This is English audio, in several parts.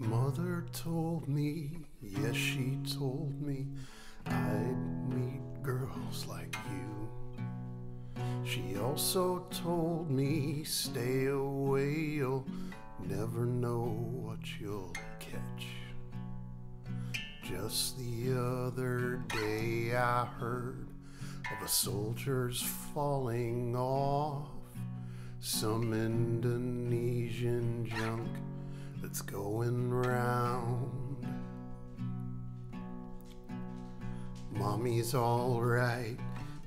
Mother told me, yes, she told me, I'd meet girls like you. She also told me, stay away, you'll never know what you'll catch. Just the other day, I heard of a soldier's falling off some Indonesian that's going round. Mommy's alright,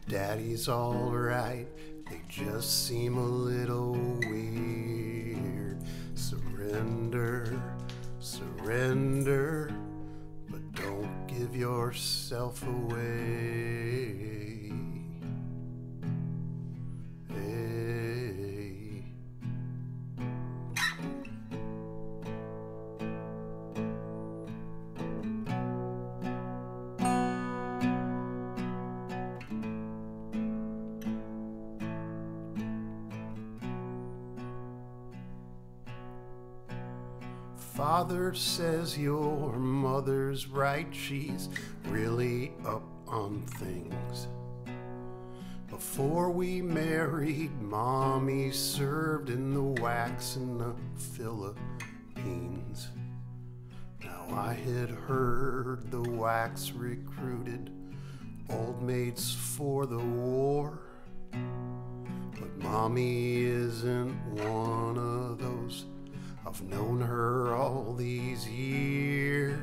daddy's alright, they just seem a little weird. Surrender, surrender, but don't give yourself away. Father says your mother's right, she's really up on things. Before we married, mommy served in the wax in the Philippines. Now I had heard the wax recruited old mates for the war. But mommy isn't one of. I've known her all these years.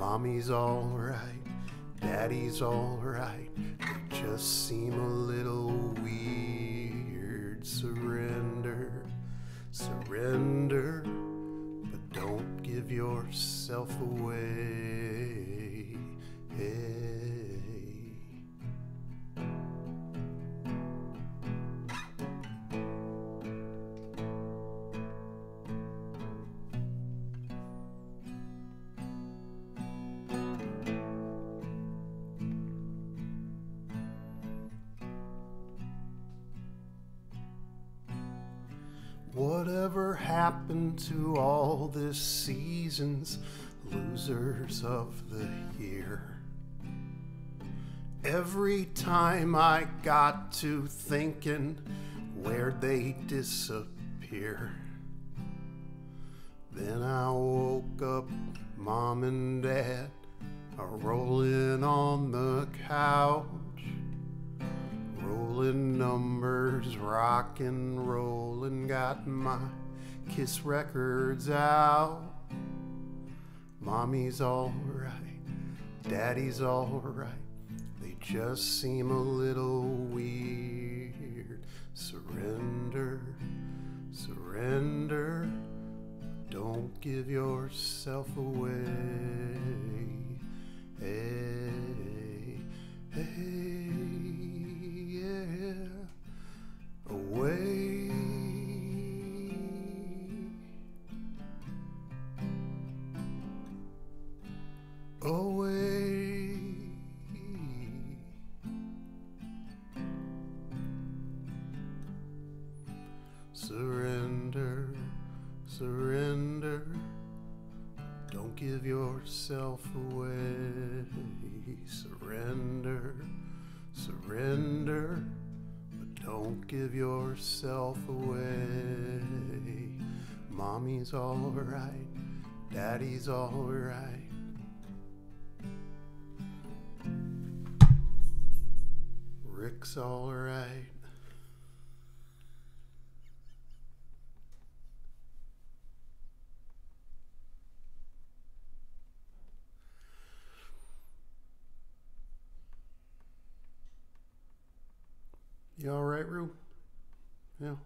Mommy's alright, daddy's alright. They just seem a little weird. Surrender, surrender, but don't give yourself away. Hey. Whatever happened to all this season's losers of the year? Every time I got to thinking, where'd they disappear? Then I woke up, mom and dad are rolling on the couch. Rolling numbers, rock and rollin', got my kiss records out. Mommy's alright, daddy's alright, they just seem a little weird. Surrender, surrender, don't give yourself away. Hey, hey, Away. Surrender, surrender. Don't give yourself away. Surrender, surrender. But don't give yourself away. Mommy's alright, daddy's alright. Rick's alright. You alright, Rue? Yeah.